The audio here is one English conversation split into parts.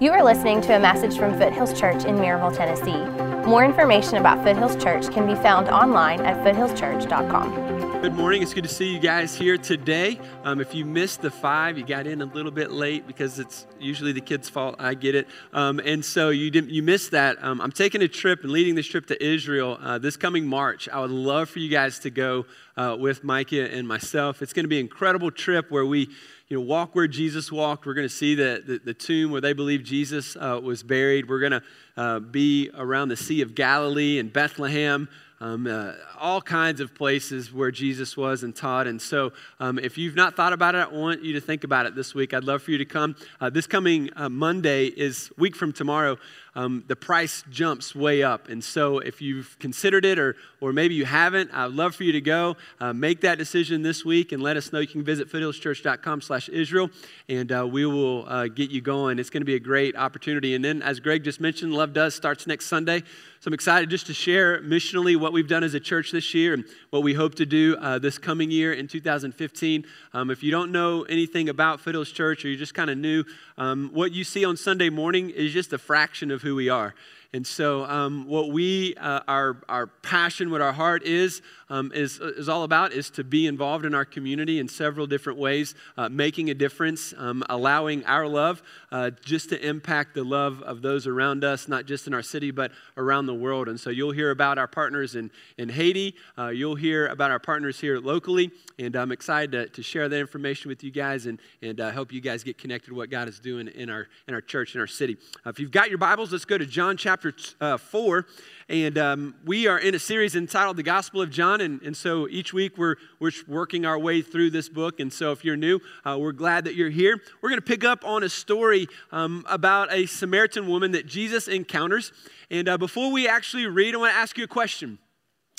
You are listening to a message from Foothills Church in Maryville, Tennessee. More information about Foothills Church can be found online at foothillschurch.com. Good morning. It's good to see you guys here today. Um, if you missed the five, you got in a little bit late because it's usually the kids' fault. I get it. Um, and so you didn't you missed that. Um, I'm taking a trip and leading this trip to Israel uh, this coming March. I would love for you guys to go uh, with Micah and myself. It's going to be an incredible trip where we you know, walk where Jesus walked. We're going to see the, the, the, tomb where they believe Jesus uh, was buried. We're going to uh, be around the Sea of Galilee and Bethlehem. Um, uh, all kinds of places where Jesus was and taught. And so, um, if you've not thought about it, I want you to think about it this week. I'd love for you to come. Uh, this coming uh, Monday is week from tomorrow um, the price jumps way up. And so if you've considered it or, or maybe you haven't, I'd love for you to go. Uh, make that decision this week and let us know. You can visit foothillschurch.com slash Israel and uh, we will uh, get you going. It's going to be a great opportunity. And then as Greg just mentioned, Love Does starts next Sunday. So I'm excited just to share missionally what we've done as a church this year and what we hope to do uh, this coming year in 2015. Um, if you don't know anything about Foothills Church or you're just kind of new, um, what you see on Sunday morning is just a fraction of who we are. And so, um, what we, uh, our, our passion, what our heart is, um, is, is all about is to be involved in our community in several different ways, uh, making a difference, um, allowing our love uh, just to impact the love of those around us, not just in our city, but around the world. And so you'll hear about our partners in, in Haiti. Uh, you'll hear about our partners here locally. And I'm excited to, to share that information with you guys and, and uh, help you guys get connected to what God is doing in our, in our church, in our city. Uh, if you've got your Bibles, let's go to John chapter uh, 4. And um, we are in a series entitled The Gospel of John. And, and so each week we're, we're working our way through this book. And so if you're new, uh, we're glad that you're here. We're going to pick up on a story um, about a Samaritan woman that Jesus encounters. And uh, before we actually read, I want to ask you a question.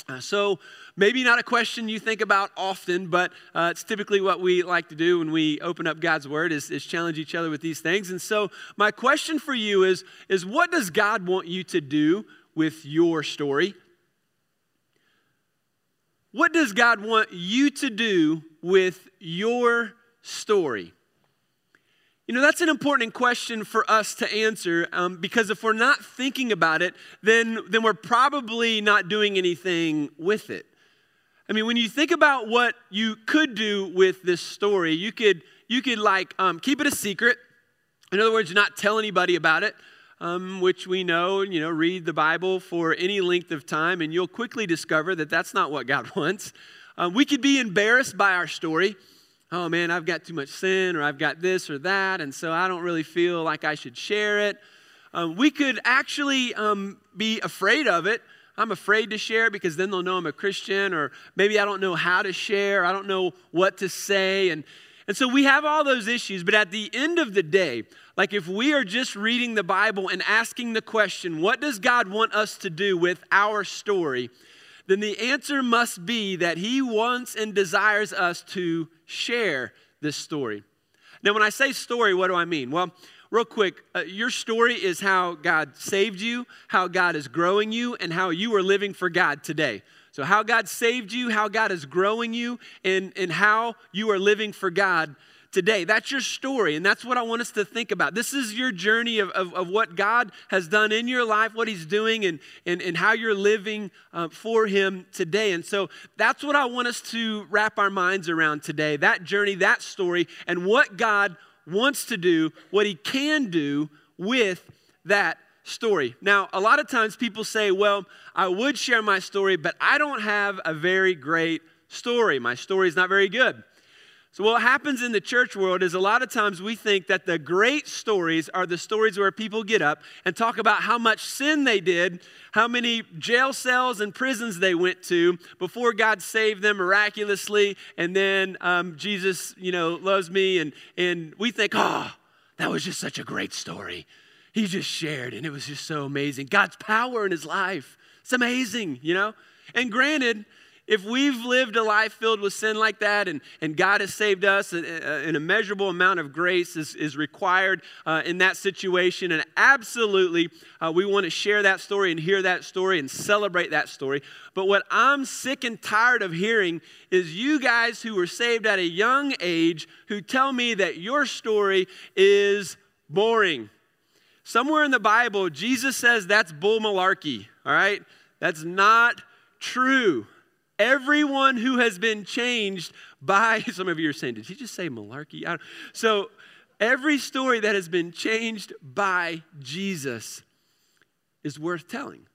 Uh, so, maybe not a question you think about often, but uh, it's typically what we like to do when we open up God's Word is, is, challenge each other with these things. And so, my question for you is, is what does God want you to do with your story? What does God want you to do with your story? You know, that's an important question for us to answer um, because if we're not thinking about it, then, then we're probably not doing anything with it. I mean, when you think about what you could do with this story, you could, you could like um, keep it a secret. In other words, not tell anybody about it um, which we know, you know, read the Bible for any length of time, and you'll quickly discover that that's not what God wants. Um, we could be embarrassed by our story. Oh man, I've got too much sin, or I've got this or that, and so I don't really feel like I should share it. Um, we could actually um, be afraid of it. I'm afraid to share because then they'll know I'm a Christian, or maybe I don't know how to share, I don't know what to say. And, and so we have all those issues, but at the end of the day, like if we are just reading the Bible and asking the question, what does God want us to do with our story? Then the answer must be that He wants and desires us to share this story. Now, when I say story, what do I mean? Well, real quick, uh, your story is how God saved you, how God is growing you, and how you are living for God today. So, how God saved you, how God is growing you, and, and how you are living for God today. That's your story, and that's what I want us to think about. This is your journey of, of, of what God has done in your life, what He's doing, and, and, and how you're living uh, for Him today. And so, that's what I want us to wrap our minds around today that journey, that story, and what God wants to do, what He can do with that story. Now, a lot of times people say, well, I would share my story, but I don't have a very great story. My story is not very good. So, what happens in the church world is a lot of times we think that the great stories are the stories where people get up and talk about how much sin they did, how many jail cells and prisons they went to before God saved them miraculously, and then um, Jesus, you know, loves me. And, and we think, oh, that was just such a great story he just shared, and it was just so amazing. God's power in his life. It's amazing, you know? And granted, if we've lived a life filled with sin like that and, and God has saved us, an immeasurable amount of grace is, is required uh, in that situation. And absolutely, uh, we want to share that story and hear that story and celebrate that story. But what I'm sick and tired of hearing is you guys who were saved at a young age who tell me that your story is boring Somewhere in the Bible, Jesus says that's bull malarkey, all right? That's not true. Everyone who has been changed by, some of you are saying, did he just say malarkey? So, every story that has been changed by Jesus is worth telling.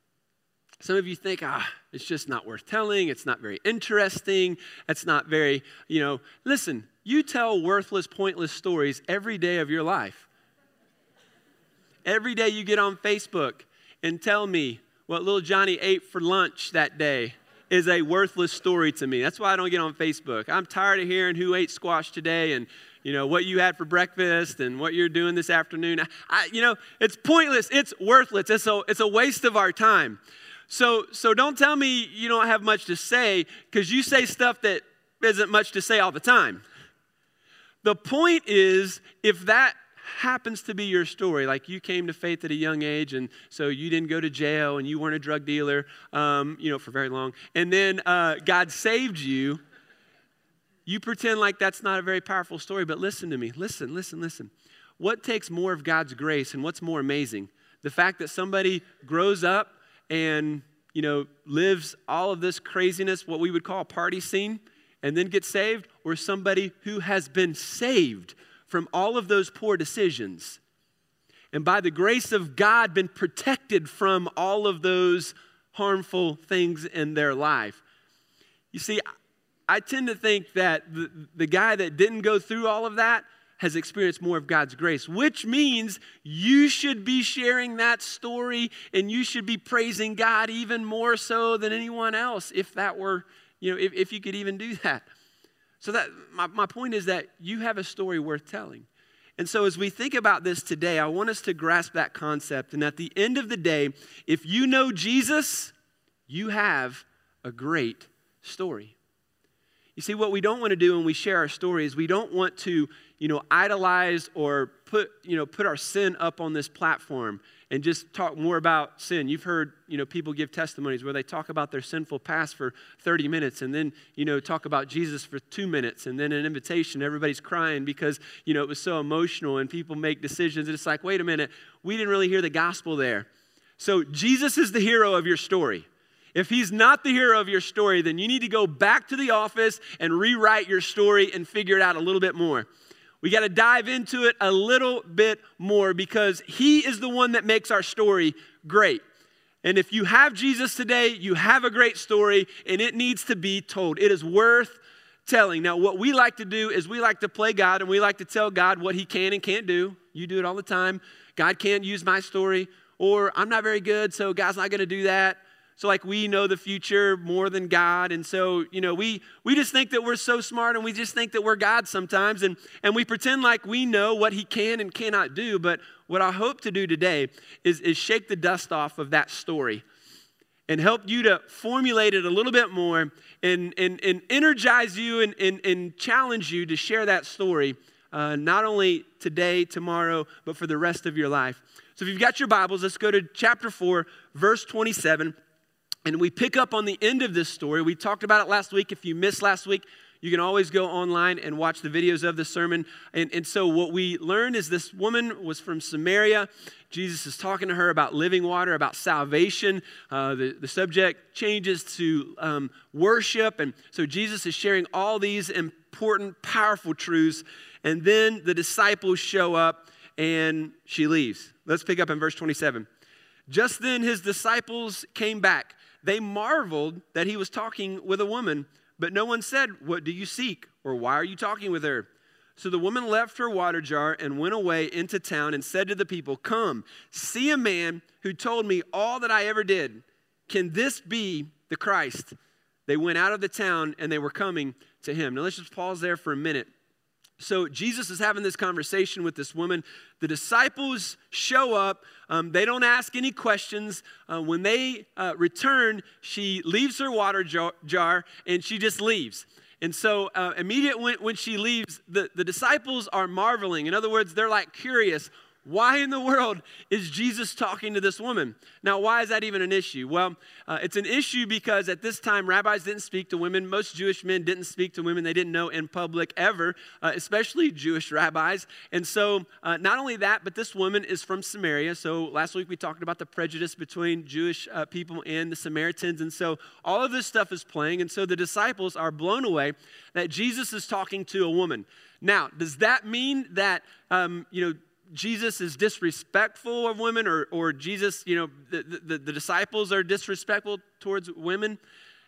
Some of you think, ah, it's just not worth telling. It's not very interesting. It's not very, you know, listen, you tell worthless, pointless stories every day of your life. Every day you get on Facebook and tell me what little Johnny ate for lunch that day is a worthless story to me. That's why I don't get on Facebook. I'm tired of hearing who ate squash today and you know what you had for breakfast and what you're doing this afternoon. I, you know, it's pointless. It's worthless. It's a, it's a waste of our time. So, so don't tell me you don't have much to say because you say stuff that isn't much to say all the time. The point is, if that happens to be your story, like you came to faith at a young age, and so you didn't go to jail, and you weren't a drug dealer, um, you know, for very long, and then uh, God saved you. You pretend like that's not a very powerful story, but listen to me. Listen, listen, listen. What takes more of God's grace, and what's more amazing? The fact that somebody grows up and you know lives all of this craziness what we would call a party scene and then gets saved or somebody who has been saved from all of those poor decisions and by the grace of god been protected from all of those harmful things in their life you see i tend to think that the, the guy that didn't go through all of that has experienced more of God's grace, which means you should be sharing that story and you should be praising God even more so than anyone else if that were, you know, if, if you could even do that. So that my, my point is that you have a story worth telling. And so, as we think about this today, I want us to grasp that concept. And at the end of the day, if you know Jesus, you have a great story. You see, what we don't want to do when we share our story is we don't want to you know, idolize or put, you know, put our sin up on this platform and just talk more about sin. You've heard, you know, people give testimonies where they talk about their sinful past for 30 minutes and then, you know, talk about Jesus for two minutes and then an invitation. Everybody's crying because, you know, it was so emotional and people make decisions. And it's like, wait a minute, we didn't really hear the gospel there. So Jesus is the hero of your story. If he's not the hero of your story, then you need to go back to the office and rewrite your story and figure it out a little bit more. We got to dive into it a little bit more because He is the one that makes our story great. And if you have Jesus today, you have a great story and it needs to be told. It is worth telling. Now, what we like to do is we like to play God and we like to tell God what He can and can't do. You do it all the time. God can't use my story, or I'm not very good, so God's not going to do that. So like we know the future more than God. And so, you know, we we just think that we're so smart and we just think that we're God sometimes and and we pretend like we know what he can and cannot do, but what I hope to do today is is shake the dust off of that story and help you to formulate it a little bit more and, and, and energize you and, and, and challenge you to share that story, uh, not only today, tomorrow, but for the rest of your life. So if you've got your Bibles, let's go to chapter 4, verse 27. And we pick up on the end of this story. We talked about it last week. If you missed last week, you can always go online and watch the videos of the sermon. And, and so, what we learned is this woman was from Samaria. Jesus is talking to her about living water, about salvation. Uh, the, the subject changes to um, worship. And so, Jesus is sharing all these important, powerful truths. And then the disciples show up and she leaves. Let's pick up in verse 27. Just then, his disciples came back they marveled that he was talking with a woman, but no one said, What do you seek? or Why are you talking with her? So the woman left her water jar and went away into town and said to the people, Come, see a man who told me all that I ever did. Can this be the Christ? They went out of the town and they were coming to him. Now let's just pause there for a minute. So Jesus is having this conversation with this woman. The disciples show up. Um, they don't ask any questions. Uh, when they uh, return, she leaves her water jar, and she just leaves. And so, uh, immediate when, when she leaves, the, the disciples are marveling. In other words, they're like curious. Why in the world is Jesus talking to this woman? Now, why is that even an issue? Well, uh, it's an issue because at this time, rabbis didn't speak to women. Most Jewish men didn't speak to women. They didn't know in public ever, uh, especially Jewish rabbis. And so, uh, not only that, but this woman is from Samaria. So, last week we talked about the prejudice between Jewish uh, people and the Samaritans. And so, all of this stuff is playing. And so, the disciples are blown away that Jesus is talking to a woman. Now, does that mean that, um, you know, Jesus is disrespectful of women or, or Jesus, you know, the, the, the disciples are disrespectful towards women.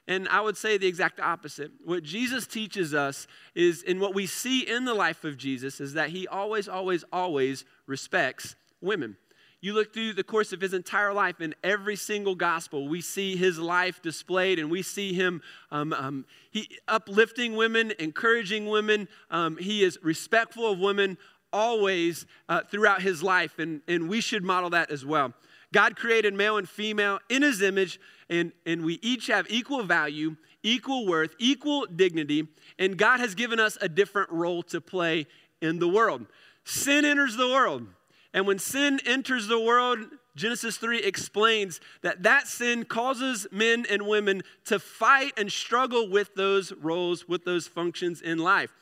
And I would say the exact opposite. What Jesus teaches us is, and what we see in the life of Jesus, is that he always, always, always respects women. You look through the course of his entire life, in every single gospel, we see his life displayed, and we see him um, um, he, uplifting women, encouraging women. Um, he is respectful of women, always uh, throughout his life, and, and we should model that as well. God created male and female in his image, and, and we each have equal value, equal worth, equal dignity, and God has given us a different role to play in the world. Sin enters the world, and when sin enters the world, Genesis 3 explains that that sin causes men and women to fight and struggle with those roles, with those functions in life.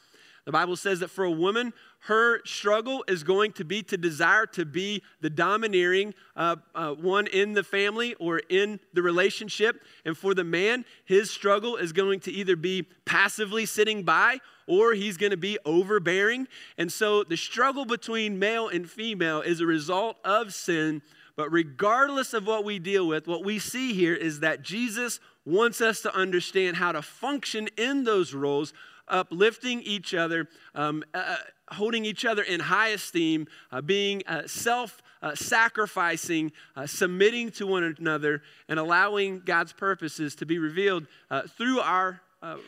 The Bible says that for a woman, her struggle is going to be to desire to be the domineering uh, uh, one in the family or in the relationship. And for the man, his struggle is going to either be passively sitting by or he's going to be overbearing. And so the struggle between male and female is a result of sin. But regardless of what we deal with, what we see here is that Jesus wants us to understand how to function in those roles uplifting each other, um, uh, uh, holding each other in high esteem, uh, being uh, self uh, sacrificing, uh, submitting to one another, and allowing God's purposes to be revealed through our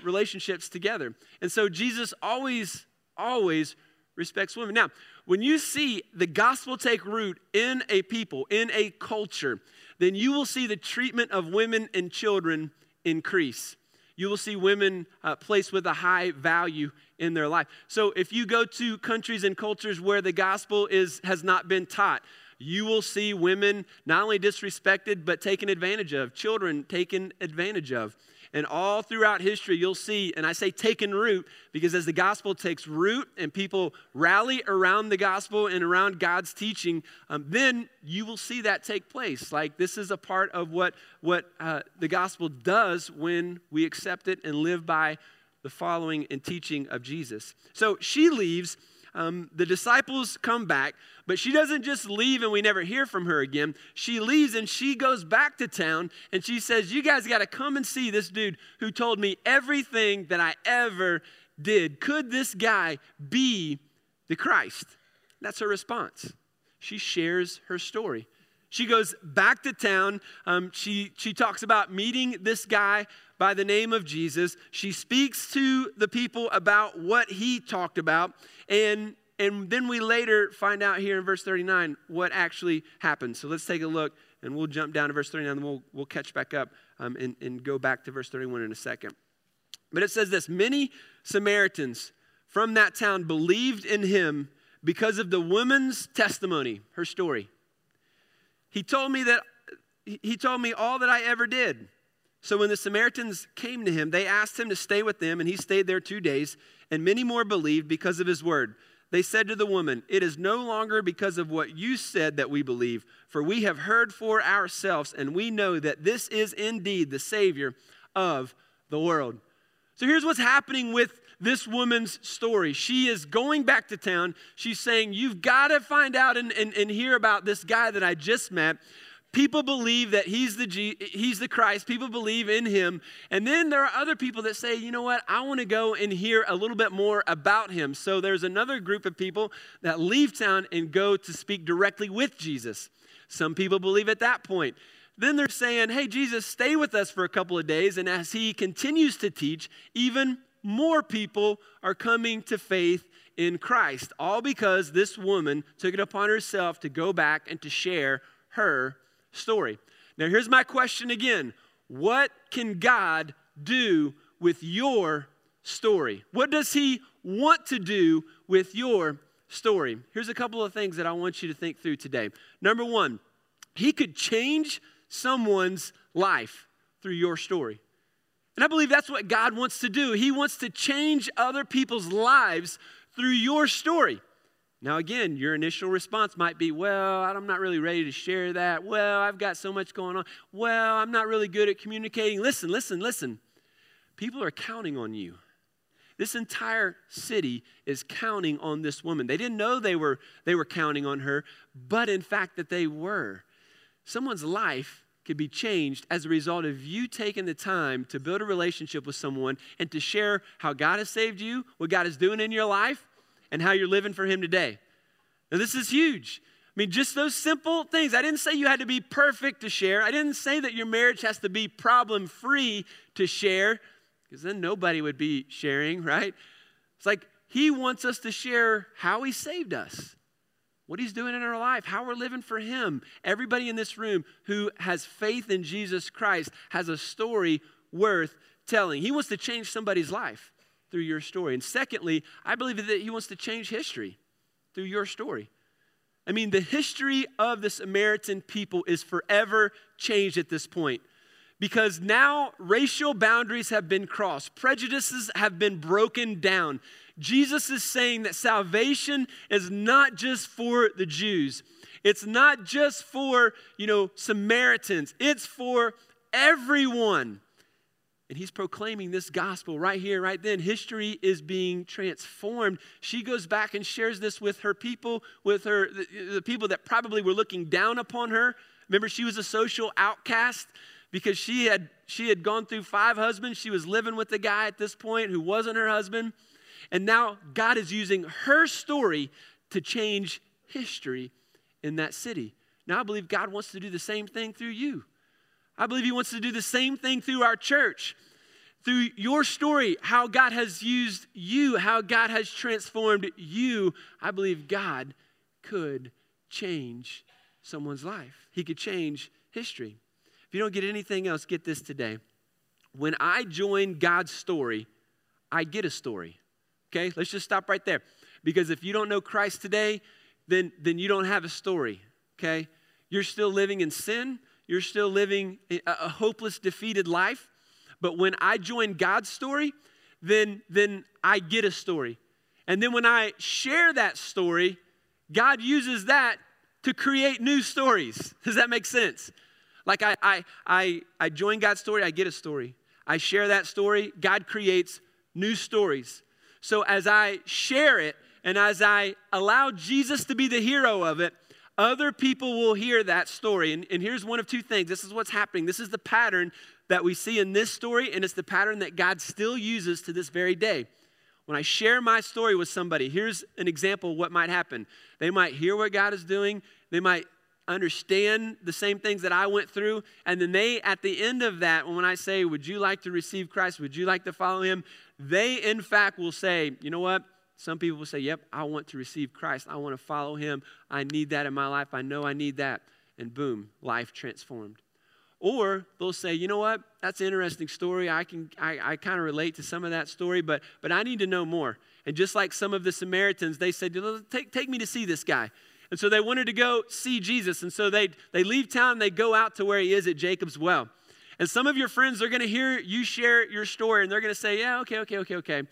relationships together. And so Jesus always, always respects women. Now, when you see the gospel take root in a people, in a culture, then you will see the treatment of women and children increase you will see women uh, placed with a high value in their life. So if you go to countries and cultures where the gospel is, has not been taught, you will see women not only disrespected, but taken advantage of, children taken advantage of. And all throughout history, you'll see, and I say taken root because as the gospel takes root and people rally around the gospel and around God's teaching, um, then you will see that take place. Like this is a part of what, what uh, the gospel does when we accept it and live by the following and teaching of Jesus. So she leaves um, the disciples come back, but she doesn't just leave and we never hear from her again. She leaves and she goes back to town and she says, You guys got to come and see this dude who told me everything that I ever did. Could this guy be the Christ? That's her response. She shares her story. She goes back to town. Um, she, she talks about meeting this guy by the name of Jesus. She speaks to the people about what he talked about. And, and then we later find out here in verse 39 what actually happened. So let's take a look and we'll jump down to verse 39 and we'll, we'll catch back up um, and, and go back to verse 31 in a second. But it says this Many Samaritans from that town believed in him because of the woman's testimony, her story. He told me that he told me all that I ever did. So when the Samaritans came to him, they asked him to stay with them, and he stayed there two days, and many more believed because of his word. They said to the woman, It is no longer because of what you said that we believe, for we have heard for ourselves, and we know that this is indeed the Savior of the world. So here's what's happening with this woman's story. She is going back to town. She's saying, You've got to find out and, and, and hear about this guy that I just met. People believe that he's the, G, he's the Christ. People believe in him. And then there are other people that say, you know what, I want to go and hear a little bit more about him. So there's another group of people that leave town and go to speak directly with Jesus. Some people believe at that point. Then they're saying, hey, Jesus, stay with us for a couple of days. And as he continues to teach, even more people are coming to faith in Christ, all because this woman took it upon herself to go back and to share her story. Now, here's my question again What can God do with your story? What does He want to do with your story. Here's a couple of things that I want you to think through today. Number one, he could change someone's life through your story. And I believe that's what God wants to do. He wants to change other people's lives through your story. Now, again, your initial response might be, Well, I'm not really ready to share that. Well, I've got so much going on. Well, I'm not really good at communicating. Listen, listen, listen. People are counting on you. This entire city is counting on this woman. They didn't know they were, they were counting on her, but in fact, that they were. Someone's life could be changed as a result of you taking the time to build a relationship with someone and to share how God has saved you, what God is doing in your life, and how you're living for Him today. Now, this is huge. I mean, just those simple things. I didn't say you had to be perfect to share. I didn't say that your marriage has to be problem free to share, because then nobody would be sharing, right? It's like He wants us to share how He saved us what he's doing in our life, how we're living for him. Everybody in this room who has faith in Jesus Christ has a story worth telling. He wants to change somebody's life through your story. And secondly, I believe that he wants to change history through your story. I mean, the history of the Samaritan people is forever changed at this point because now racial boundaries have been crossed, prejudices have been broken down. Jesus is saying that salvation is not just for the Jews. It's not just for, you know, Samaritans. It's for everyone. And he's proclaiming this gospel right here, right then. History is being transformed. She goes back and shares this with her people, with her the, the people that probably were looking down upon her. Remember, she was a social outcast because she had she had gone through five husbands. She was living with a guy at this point who wasn't her husband. And now God is using her story to change history in that city. Now I believe God wants to do the same thing through you. I believe He wants to do the same thing through our church. Through your story, how God has used you, how God has transformed you, I believe God could change someone's life. He could change history. If you don't get anything else, get this today. When I join God's story, I get a story. Okay, let's just stop right there. Because if you don't know Christ today, then, then you don't have a story. Okay, you're still living in sin, you're still living a, hopeless, defeated life. But when I join God's story, then, then I get a story. And then when I share that story, God uses that to create new stories. Does that make sense? Like I, I, I, I join God's story, I get a story. I share that story, God creates new stories. So as I share it and as I allow Jesus to be the hero of it, other people will hear that story. And, and here's one of two things this is what's happening. This is the pattern that we see in this story, and it's the pattern that God still uses to this very day. When I share my story with somebody, here's an example of what might happen. They might hear what God is doing, they might understand the same things that I went through. And then they, at the end of that, when I say, Would you like to receive Christ? Would you like to follow him? they in fact will say, you know what? Some people will say, yep, I want to receive Christ. I want to follow him. I need that in my life. I know I need that. And boom, life transformed. Or they'll say, you know what? That's an interesting story. I can I, I kind of relate to some of that story, but but I need to know more. And just like some of the Samaritans, they said, take, take me to see this guy. And so they wanted to go see Jesus. And so they they leave town and they go out to where he is at Jacob's well. And some of your friends are going to hear you share your story and they're going to say, yeah, okay, okay, okay, okay.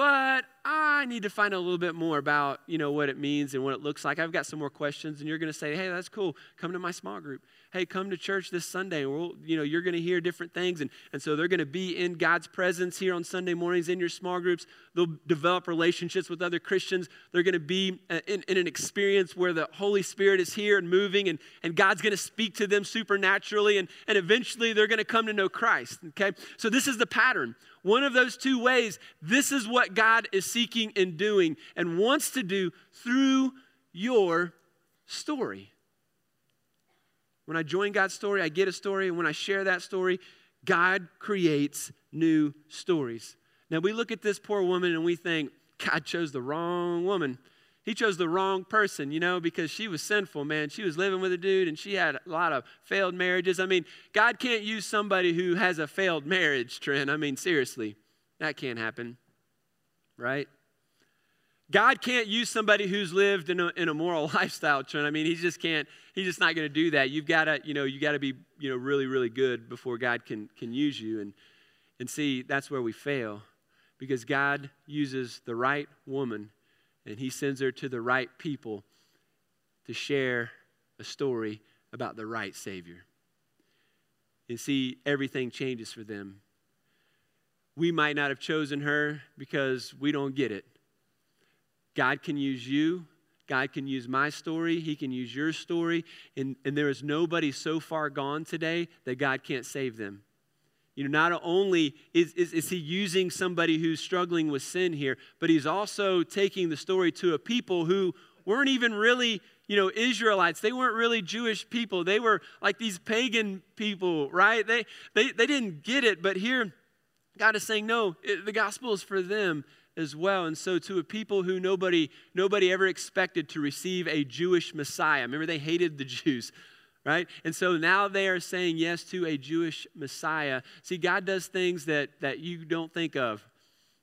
But I need to find out a little bit more about, you know, what it means and what it looks like. I've got some more questions. And you're going to say, hey, that's cool. Come to my small group hey, come to church this Sunday. We'll, you know, you're going to hear different things. And, and so they're going to be in God's presence here on Sunday mornings in your small groups. They'll develop relationships with other Christians. They're going to be uh, in, in an experience where the Holy Spirit is here and moving, and, and God's going to speak to them supernaturally. And, and eventually they're going to come to know Christ. Okay? So this is the pattern. One of those two ways, this is what God is seeking and doing and wants to do through your story. When I join God's story, I get a story. And when I share that story, God creates new stories. Now, we look at this poor woman and we think, God chose the wrong woman. He chose the wrong person, you know, because she was sinful, man. She was living with a dude and she had a lot of failed marriages. I mean, God can't use somebody who has a failed marriage, Trent. I mean, seriously, that can't happen, right? God can't use somebody who's lived in a, in a moral lifestyle, Trent. I mean, he just can't, he's just not going to do that. You've got to, you know, you got to be, you know, really, really good before God can, can use you. And, and see, that's where we fail because God uses the right woman and he sends her to the right people to share a story about the right Savior. And see, everything changes for them. We might not have chosen her because we don't get it. God can use you. God can use my story. He can use your story. And, and there is nobody so far gone today that God can't save them. You know, not only is, is, is, he using somebody who's struggling with sin here, but he's also taking the story to a people who weren't even really, you know, Israelites. They weren't really Jewish people. They were like these pagan people, right? They, they, they didn't get it, but here God is saying, no, it, the gospel is for them as well. And so to a people who nobody, nobody ever expected to receive a Jewish Messiah. Remember, they hated the Jews right? And so now they are saying yes to a Jewish Messiah. See, God does things that, that you don't think of.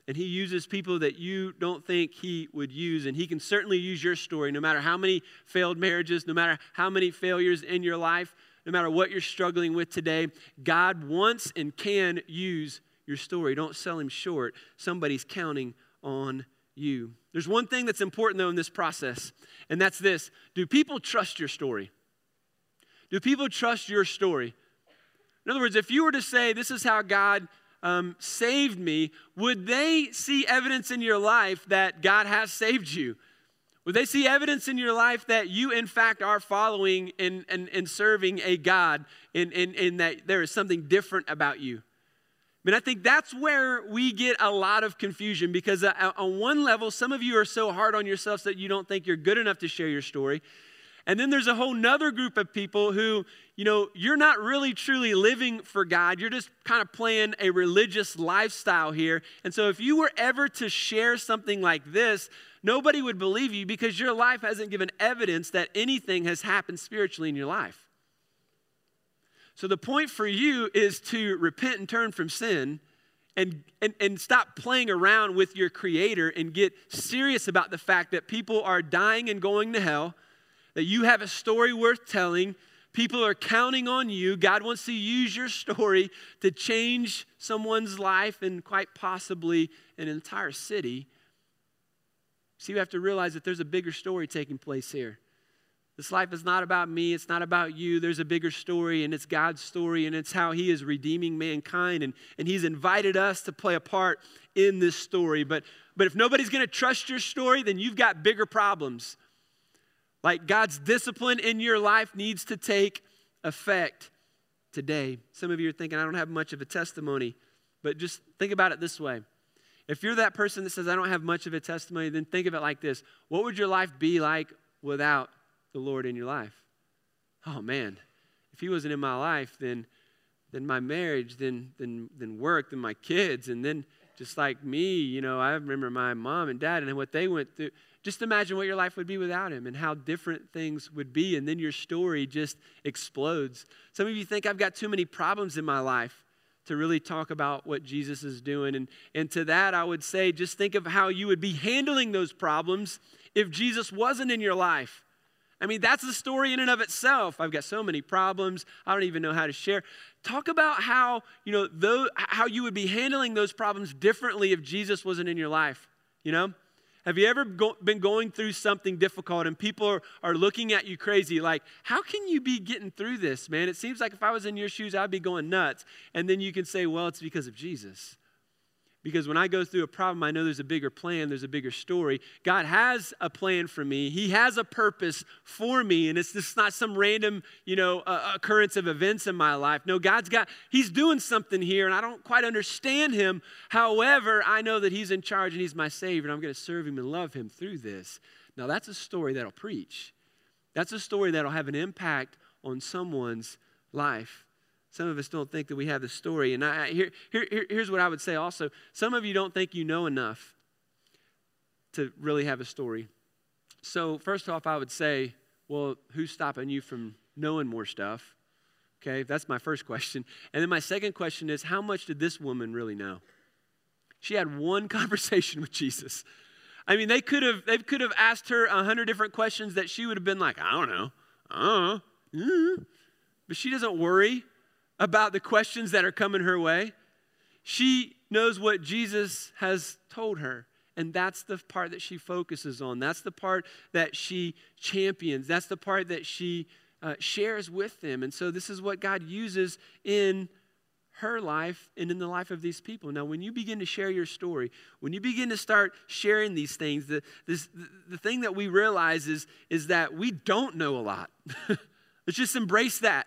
And he uses people that you don't think he would use. And he can certainly use your story, no matter how many failed marriages, no matter how many failures in your life, no matter what you're struggling with today. God wants and can use your story. Don't sell him short. Somebody's counting on you. There's one thing that's important, though, in this process, and that's this Do people trust your story? Do people trust your story? In other words, if you were to say, This is how God um, saved me, would they see evidence in your life that God has saved you? Would they see evidence in your life that you, in fact, are following and, and, and serving a God and, and, and that there is something different about you? I mean, I think that's where we get a lot of confusion because, uh, on one level, some of you are so hard on yourselves that you don't think you're good enough to share your story. And then there's a whole nother group of people who, you know, you're not really truly living for God. You're just kind of playing a religious lifestyle here. And so if you were ever to share something like this, nobody would believe you because your life hasn't given evidence that anything has happened spiritually in your life. So the point for you is to repent and turn from sin. And, and, and stop playing around with your creator and get serious about the fact that people are dying and going to hell that you have a story worth telling. People are counting on you. God wants to use your story to change someone's life and quite possibly an entire city. See, you have to realize that there's a bigger story taking place here. This life is not about me, it's not about you. There's a bigger story, and it's God's story, and it's how He is redeeming mankind, and, and He's invited us to play a part in this story. But, but if nobody's gonna trust your story, then you've got bigger problems. Like God's discipline in your life needs to take effect today. Some of you are thinking, I don't have much of a testimony, but just think about it this way. If you're that person that says, I don't have much of a testimony, then think of it like this What would your life be like without the Lord in your life? Oh man, if He wasn't in my life, then then my marriage, then then then work, then my kids, and then just like me, you know, I remember my mom and dad and what they went through. Just imagine what your life would be without him and how different things would be. And then your story just explodes. Some of you think I've got too many problems in my life to really talk about what Jesus is doing. And, and to that, I would say just think of how you would be handling those problems if Jesus wasn't in your life. I mean, that's the story in and of itself. I've got so many problems. I don't even know how to share. Talk about how, you know, how you would be handling those problems differently if Jesus wasn't in your life, you know? Have you ever go, been going through something difficult and people are, are looking at you crazy, like, how can you be getting through this, man? It seems like if I was in your shoes, I'd be going nuts. And then you can say, well, it's because of Jesus. Because when I go through a problem, I know there's a bigger plan, there's a bigger story. God has a plan for me. He has a purpose for me, and it's just not some random, you know, uh, occurrence of events in my life. No, God's got, He's doing something here, and I don't quite understand Him. However, I know that He's in charge and He's my Savior, and I'm going to serve Him and love Him through this. Now, that's a story that'll preach. That's a story that'll have an impact on someone's life. Some of us don't think that we have the story. And I, here, here, here's what I would say also some of you don't think you know enough to really have a story. So, first off, I would say, well, who's stopping you from knowing more stuff? Okay, that's my first question. And then my second question is, how much did this woman really know? She had one conversation with Jesus. I mean, they could have they could have asked her a hundred different questions that she would have been like, I don't know. Mm. But she doesn't worry about the questions that are coming her way. She knows what Jesus has told her. And that's the part that she focuses on. That's the part that she champions. That's the part that she uh, shares with them. And so, this is what God uses in her life and in the life of these people. Now, when you begin to share your story, when you begin to start sharing these things, the, this, the, thing that we realize is, is that we don't know a lot. Let's just embrace that.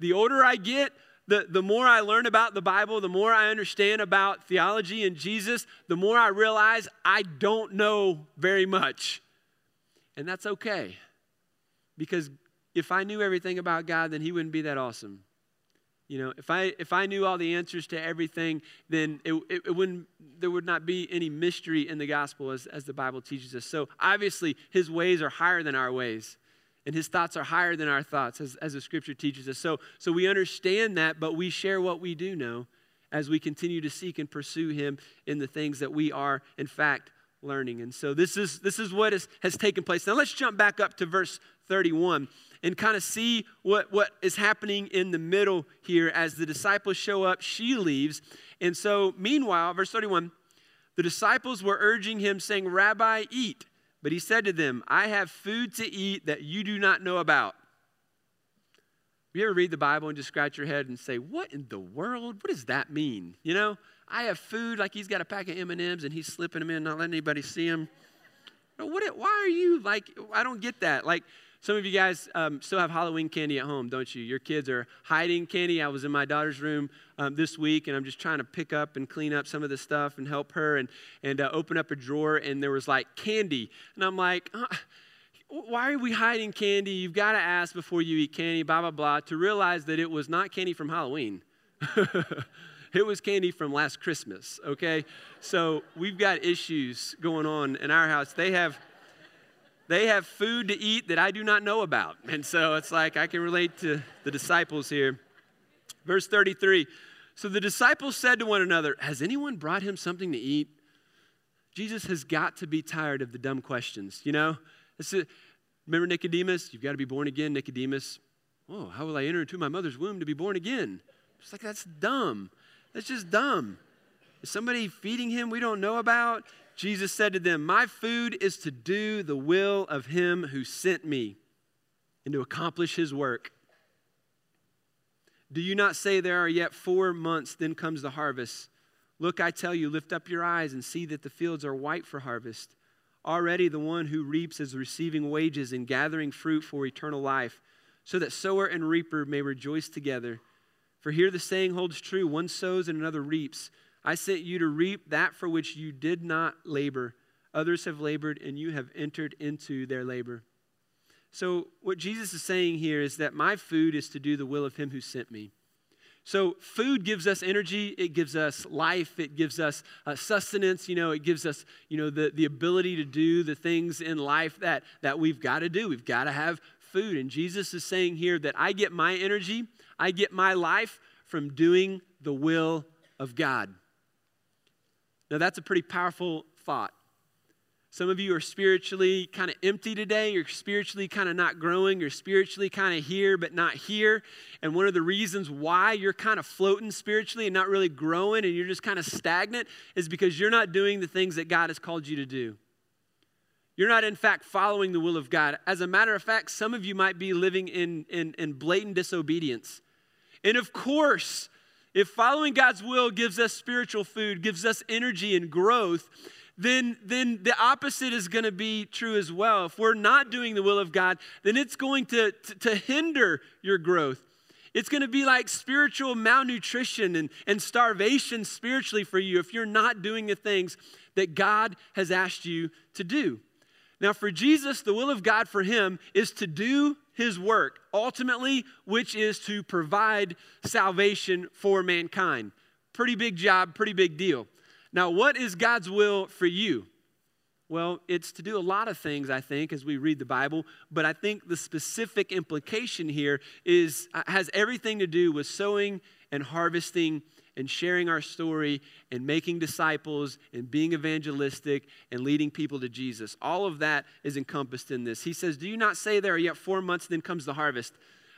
The older I get, the, the more I learn about the Bible, the more I understand about theology and Jesus, the more I realize I don't know very much. And that's okay. Because if I knew everything about God, then He wouldn't be that awesome. You know, if I if I knew all the answers to everything, then it, it, it, wouldn't there would not be any mystery in the gospel as, as the Bible teaches us. So obviously his ways are higher than our ways and his thoughts are higher than our thoughts, as, as the scripture teaches us. So, so we understand that, but we share what we do know as we continue to seek and pursue him in the things that we are, in fact, learning. And so this is, this is what is, has taken place. Now let's jump back up to verse 31 and kind of see what, what is happening in the middle here as the disciples show up. She leaves. And so, meanwhile, verse 31, the disciples were urging him, saying, Rabbi, eat. But he said to them, I have food to eat that you do not know about. You ever read the Bible and just scratch your head and say, "What in the world? What does that mean?" You know, I have food like he's got a pack of M and M's and he's slipping them in, not letting anybody see them. What? Why are you like? I don't get that. Like, some of you guys um, still have Halloween candy at home, don't you? Your kids are hiding candy. I was in my daughter's room um, this week, and I'm just trying to pick up and clean up some of the stuff and help her and, and uh, open up a drawer, and there was like candy. And I'm like, uh, why are we hiding candy? You've got to ask before you eat candy, blah, blah, blah, to realize that it was not candy from Halloween. it was candy from last Christmas, okay? So we've got issues going on in our house. They have they have food to eat that I do not know about. And so it's like I can relate to the disciples here. Verse 33 So the disciples said to one another, Has anyone brought him something to eat? Jesus has got to be tired of the dumb questions, you know? A, remember Nicodemus? You've got to be born again, Nicodemus. Oh, how will I enter into my mother's womb to be born again? It's like, that's dumb. That's just dumb. Is somebody feeding him we don't know about? Jesus said to them, My food is to do the will of him who sent me and to accomplish his work. Do you not say there are yet four months, then comes the harvest? Look, I tell you, lift up your eyes and see that the fields are white for harvest. Already the one who reaps is receiving wages and gathering fruit for eternal life, so that sower and reaper may rejoice together. For here the saying holds true one sows and another reaps. I sent you to reap that for which you did not labor. Others have labored, and you have entered into their labor. So, what Jesus is saying here is that my food is to do the will of Him who sent me. So, food gives us energy, it gives us life, it gives us uh, sustenance, you know, it gives us, you know, the, the ability to do the things in life that, that we've got to do. We've got to have food. And Jesus is saying here that I get my energy, I get my life from doing the will of God. Now, that's a pretty powerful thought. Some of you are spiritually kind of empty today. You're spiritually kind of not growing. You're spiritually kind of here, but not here. And one of the reasons why you're kind of floating spiritually and not really growing and you're just kind of stagnant is because you're not doing the things that God has called you to do. You're not, in fact, following the will of God. As a matter of fact, some of you might be living in, in, in blatant disobedience. And of course, if following God's will gives us spiritual food, gives us energy and growth, then, then the opposite is going to be true as well. If we're not doing the will of God, then it's going to, to, to hinder your growth. It's going to be like spiritual malnutrition and, and starvation spiritually for you if you're not doing the things that God has asked you to do. Now, for Jesus, the will of God for him is to do his work, ultimately, which is to provide salvation for mankind. Pretty big job, pretty big deal. Now, what is God's will for you? Well, it's to do a lot of things, I think, as we read the Bible, but I think the specific implication here is uh, has everything to do with sowing and harvesting and sharing our story and making disciples and being evangelistic and leading people to Jesus. All of that is encompassed in this. He says, Do you not say there are yet four months, then comes the harvest?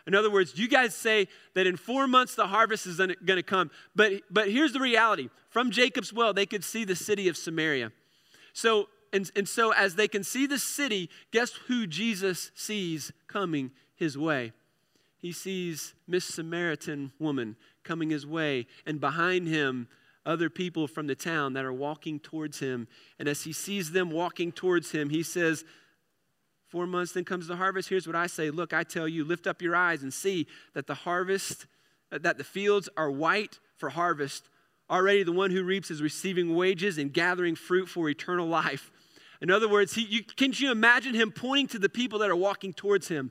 In other words, you guys say that in four months the harvest is going to come. But, but here's the reality from Jacob's well, they could see the city of Samaria. So and, and so, as they can see the city, guess who Jesus sees coming his way? He sees Miss Samaritan woman coming his way, and behind him, other people from the town that are walking towards him. And as he sees them walking towards him, he says, Four months, then comes the harvest. Here's what I say Look, I tell you, lift up your eyes and see that the harvest, uh, that the fields are white for harvest. Already the one who reaps is receiving wages and gathering fruit for eternal life. In other words, he, you, can you imagine him pointing to the people that are walking towards him?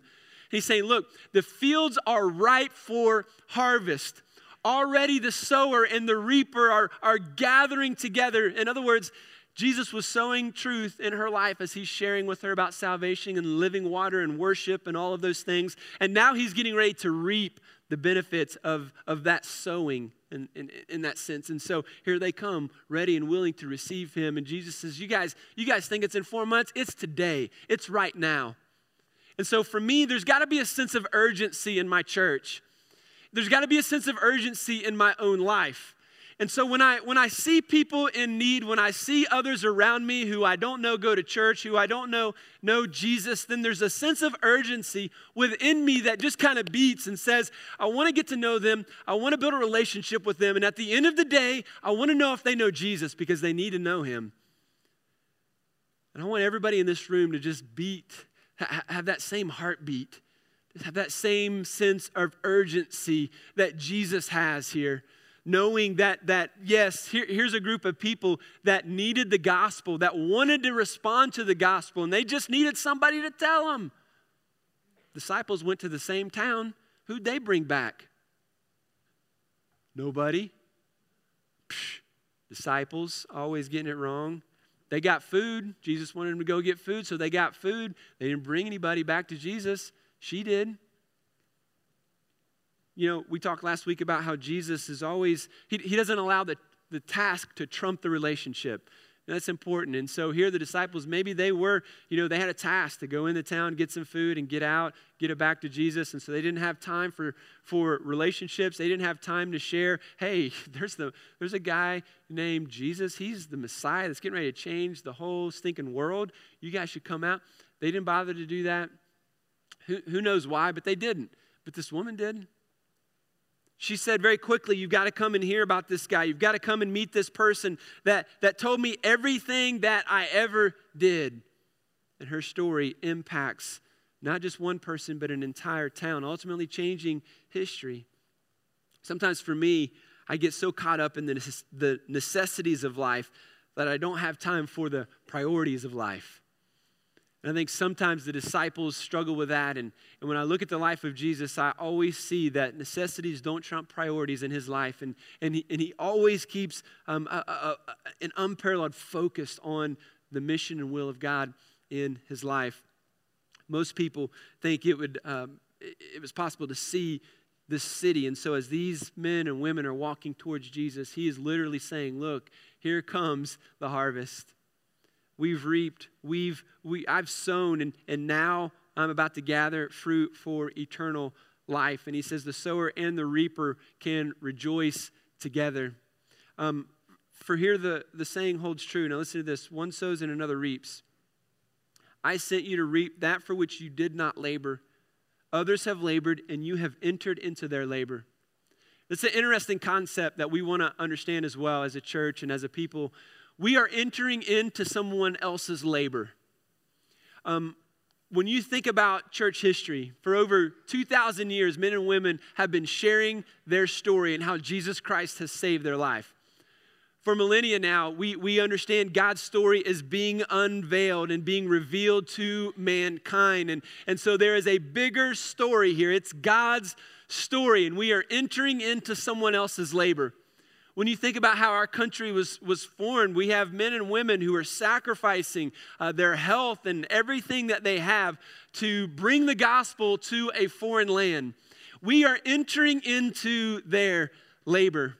He's saying, Look, the fields are ripe for harvest. Already the sower and the reaper are, are gathering together. In other words, Jesus was sowing truth in her life as he's sharing with her about salvation and living water and worship and all of those things. And now he's getting ready to reap the benefits of, of that sowing in, in, in, that sense. And so here they come, ready and willing to receive him. And Jesus says, You guys, you guys think it's in four months? It's today. It's right now. And so for me, there's got to be a sense of urgency in my church. There's got to be a sense of urgency in my own life. And so when I when I see people in need, when I see others around me who I don't know go to church, who I don't know know Jesus, then there's a sense of urgency within me that just kind of beats and says, I want to get to know them. I want to build a relationship with them. And at the end of the day, I want to know if they know Jesus because they need to know him. And I want everybody in this room to just beat, have that same heartbeat, have that same sense of urgency that Jesus has here knowing that, that yes, here, here's a group of people that needed the gospel, that wanted to respond to the gospel, and they just needed somebody to tell them. Disciples went to the same town. Who'd they bring back? Nobody. Psh, disciples always getting it wrong. They got food. Jesus wanted them to go get food, so they got food. They didn't bring anybody back to Jesus. She did. You know, we talked last week about how Jesus is always, he, he doesn't allow the, the task to trump the relationship. That's important. And so here the disciples, maybe they were, you know, they had a task to go into town, get some food, and get out, get it back to Jesus. And so they didn't have time for, for relationships. They didn't have time to share, hey, there's, the, there's a guy named Jesus. He's the Messiah that's getting ready to change the whole stinking world. You guys should come out. They didn't bother to do that. Who, who knows why, but they didn't. But this woman did. She said very quickly, You've got to come and hear about this guy. You've got to come and meet this person that, that told me everything that I ever did. And her story impacts not just one person, but an entire town, ultimately changing history. Sometimes for me, I get so caught up in the, the necessities of life that I don't have time for the priorities of life. And I think sometimes the disciples struggle with that. And, and when I look at the life of Jesus, I always see that necessities don't trump priorities in his life. And, and, he, and he always keeps um, a, a, a, an unparalleled focus on the mission and will of God in his life. Most people think it, would, um, it was possible to see this city. And so, as these men and women are walking towards Jesus, he is literally saying, Look, here comes the harvest. We've reaped, we've, we, I've sown, and, and now I'm about to gather fruit for eternal life. And he says the sower and the reaper can rejoice together. Um, for here the, the saying holds true. Now listen to this one sows and another reaps. I sent you to reap that for which you did not labor. Others have labored, and you have entered into their labor. It's an interesting concept that we want to understand as well as a church and as a people we are entering into someone else's labor. Um, when you think about church history, for over 2,000 years, men and women have been sharing their story and how Jesus Christ has saved their life. For millennia now, we, we understand God's story is being unveiled and being revealed to mankind. And, and so there is a bigger story here. It's God's story, and we are entering into someone else's labor. When you think about how our country was, was formed, we have men and women who are sacrificing uh, their health and everything that they have to bring the gospel to a foreign land. We are entering into their labor.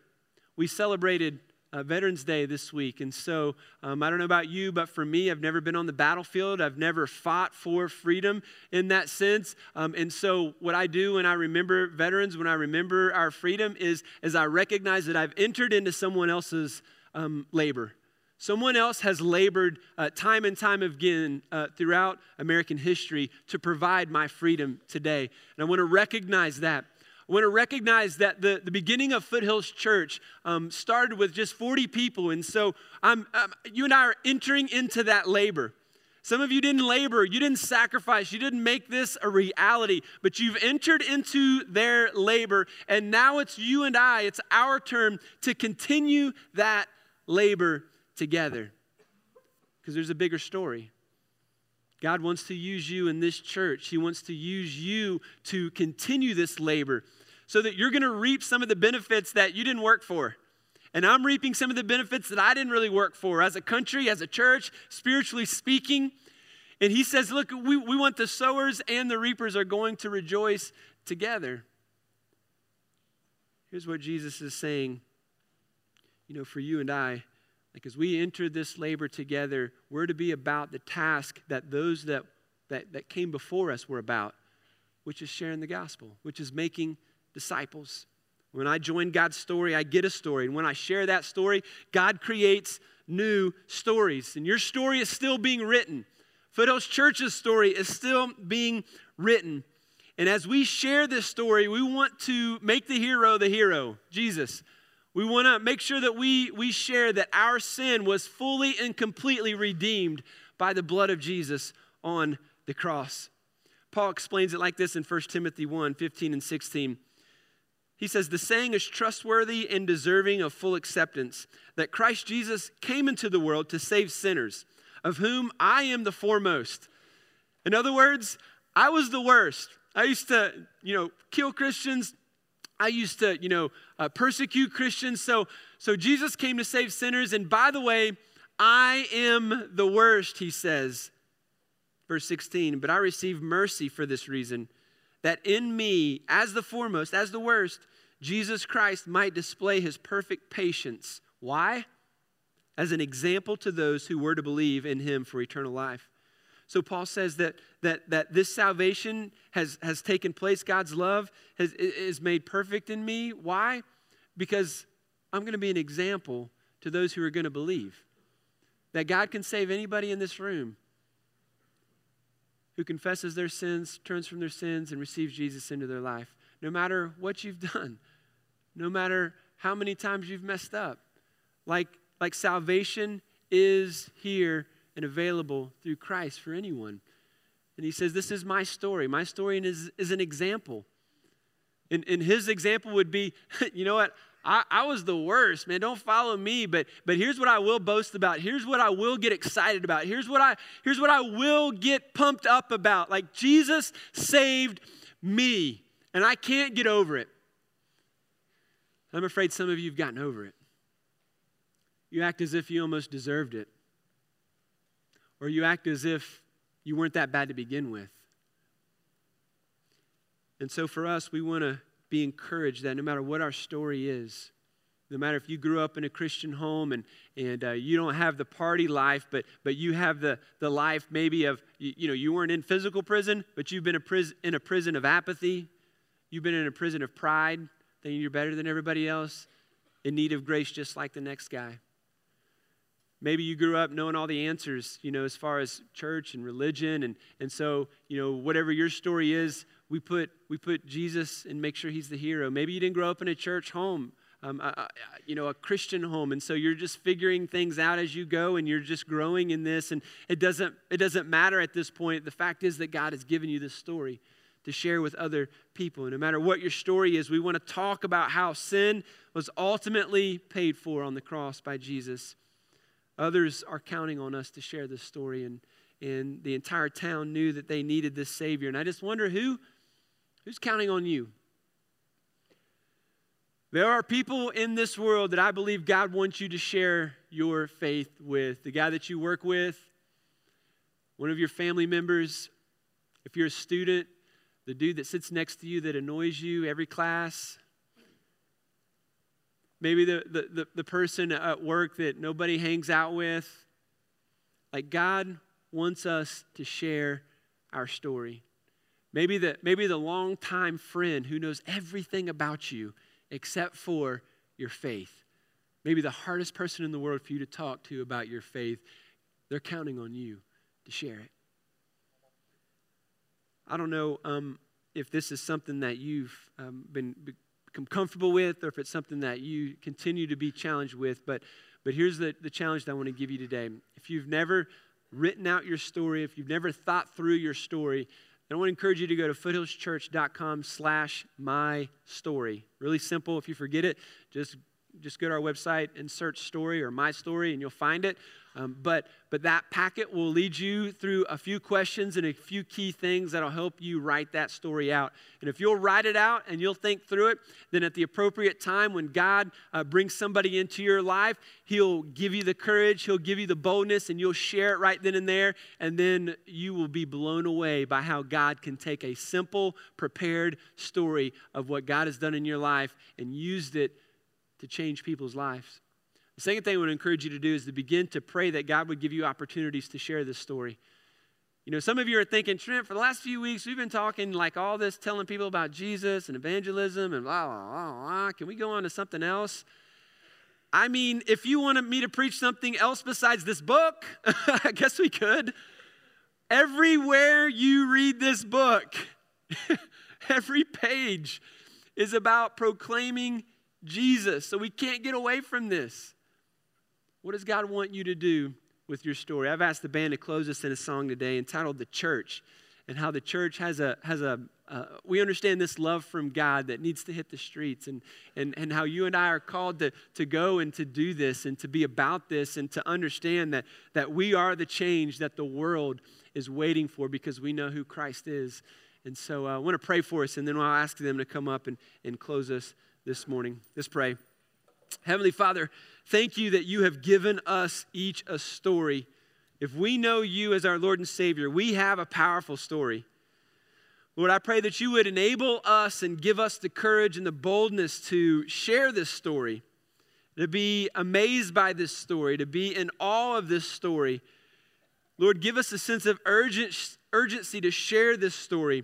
We celebrated uh, Veterans Day this week. And so um, I don't know about you, but for me, I've never been on the battlefield. I've never fought for freedom in that sense. Um, and so what I do when I remember veterans, when I remember our freedom, is, is I recognize that I've entered into someone else's um, labor. Someone else has labored uh, time and time again uh, throughout American history to provide my freedom today. And I want to recognize that. Want to recognize that the, the beginning of Foothills Church um, started with just 40 people. And so um, you and I are entering into that labor. Some of you didn't labor, you didn't sacrifice, you didn't make this a reality, but you've entered into their labor. And now it's you and I, it's our turn to continue that labor together. Because there's a bigger story. God wants to use you in this church. He wants to use you to continue this labor so that you're going to reap some of the benefits that you didn't work for. And I'm reaping some of the benefits that I didn't really work for as a country, as a church, spiritually speaking. And he says, Look, we, we want the sowers and the reapers are going to rejoice together. Here's what Jesus is saying, you know, for you and I. Like as we enter this labor together, we're to be about the task that those that, that, that came before us were about, which is sharing the gospel, which is making disciples. When I join God's story, I get a story. And when I share that story, God creates new stories. And your story is still being written. Foothills Church's story is still being written. And as we share this story, we want to make the hero the hero, Jesus. We want to make sure that we, we share that our sin was fully and completely redeemed by the blood of Jesus on the cross. Paul explains it like this in 1 Timothy 1 15 and 16. He says, The saying is trustworthy and deserving of full acceptance that Christ Jesus came into the world to save sinners, of whom I am the foremost. In other words, I was the worst. I used to, you know, kill Christians. I used to, you know, uh, persecute Christians. So, so Jesus came to save sinners. And by the way, I am the worst, he says. Verse 16, but I received mercy for this reason, that in me, as the foremost, as the worst, Jesus Christ might display his perfect patience. Why? As an example to those who were to believe in him for eternal life. So Paul says that, that, that this salvation has, has taken place. God's love has, is made perfect in me. Why? Because I'm going to be an example to those who are going to believe. That God can save anybody in this room who confesses their sins, turns from their sins, and receives Jesus into their life. No matter what you've done, no matter how many times you've messed up. Like, like salvation is here and available through Christ for anyone. And he says, This is my story. My story is, is an example. And, and his example would be, you know what? I, I, was the worst, man. Don't follow me. But but here's what I will boast about. Here's what I will get excited about. Here's what I here's what I will get pumped up about. Like Jesus saved me, and I can't get over it. I'm afraid some of you have gotten over it. You act as if you almost deserved it, or you act as if you weren't that bad to begin with. And so for us, we want to be encouraged that no matter what our story is, no matter if you grew up in a Christian home and, and uh, you don't have the party life, but, but you have the, the life maybe of, you, you know, you weren't in physical prison, but you've been a pris- in a prison of apathy. You've been in a prison of pride thinking you're better than everybody else, in need of grace just like the next guy. Maybe you grew up knowing all the answers, you know, as far as church and religion. And, and so, you know, whatever your story is, we put, we put Jesus and make sure he's the hero. Maybe you didn't grow up in a church home, um, you know, a Christian home. And so you're just figuring things out as you go and you're just growing in this. And it doesn't, it doesn't matter at this point. The fact is that God has given you this story to share with other people. No matter what your story is, we want to talk about how sin was ultimately paid for on the cross by Jesus. Others are counting on us to share this story, and, and the entire town knew that they needed this Savior. And I just wonder who, who's counting on you? There are people in this world that I believe God wants you to share your faith with. The guy that you work with, one of your family members, if you're a student, the dude that sits next to you that annoys you every class, maybe the, the, the, the person at work that nobody hangs out with. Like God wants us to share our story. Maybe the, maybe the longtime friend who knows everything about you except for your faith. Maybe the hardest person in the world for you to talk to about your faith, they're counting on you to share it. I don't know um, if this is something that you've um, been become comfortable with or if it's something that you continue to be challenged with, but, but here's the, the challenge that I want to give you today. If you've never written out your story, if you've never thought through your story, I want to encourage you to go to foothillschurch.com slash my story. Really simple. If you forget it, just, just go to our website and search story or my story and you'll find it. Um, but, but that packet will lead you through a few questions and a few key things that'll help you write that story out. And if you'll write it out and you'll think through it, then at the appropriate time when God uh, brings somebody into your life, He'll give you the courage, He'll give you the boldness, and you'll share it right then and there. And then you will be blown away by how God can take a simple, prepared story of what God has done in your life and used it to change people's lives. The second thing I would encourage you to do is to begin to pray that God would give you opportunities to share this story. You know, some of you are thinking, Trent, for the last few weeks, we've been talking like all this, telling people about Jesus and evangelism and blah, blah, blah, blah. Can we go on to something else? I mean, if you wanted me to preach something else besides this book, I guess we could. Everywhere you read this book, every page is about proclaiming Jesus. So we can't get away from this. What does God want you to do with your story? I've asked the band to close us in a song today entitled The Church and how the church has a, has a uh, we understand this love from God that needs to hit the streets, and, and, and how you and I are called to, to go and to do this and to be about this and to understand that, that we are the change that the world is waiting for because we know who Christ is. And so uh, I want to pray for us, and then I'll ask them to come up and, and close us this morning. Let's pray. Heavenly Father, thank you that you have given us each a story. If we know you as our Lord and Savior, we have a powerful story. Lord, I pray that you would enable us and give us the courage and the boldness to share this story, to be amazed by this story, to be in awe of this story. Lord, give us a sense of urgent, urgency to share this story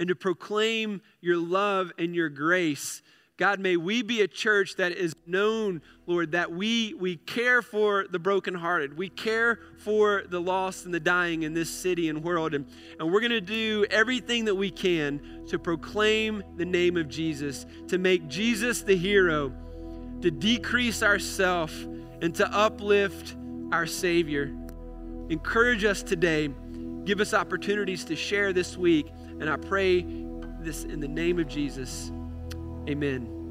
and to proclaim your love and your grace God, may we be a church that is known, Lord, that we, we care for the brokenhearted. We care for the lost and the dying in this city and world. And, and we're going to do everything that we can to proclaim the name of Jesus, to make Jesus the hero, to decrease ourself, and to uplift our Savior. Encourage us today. Give us opportunities to share this week. And I pray this in the name of Jesus. Amen.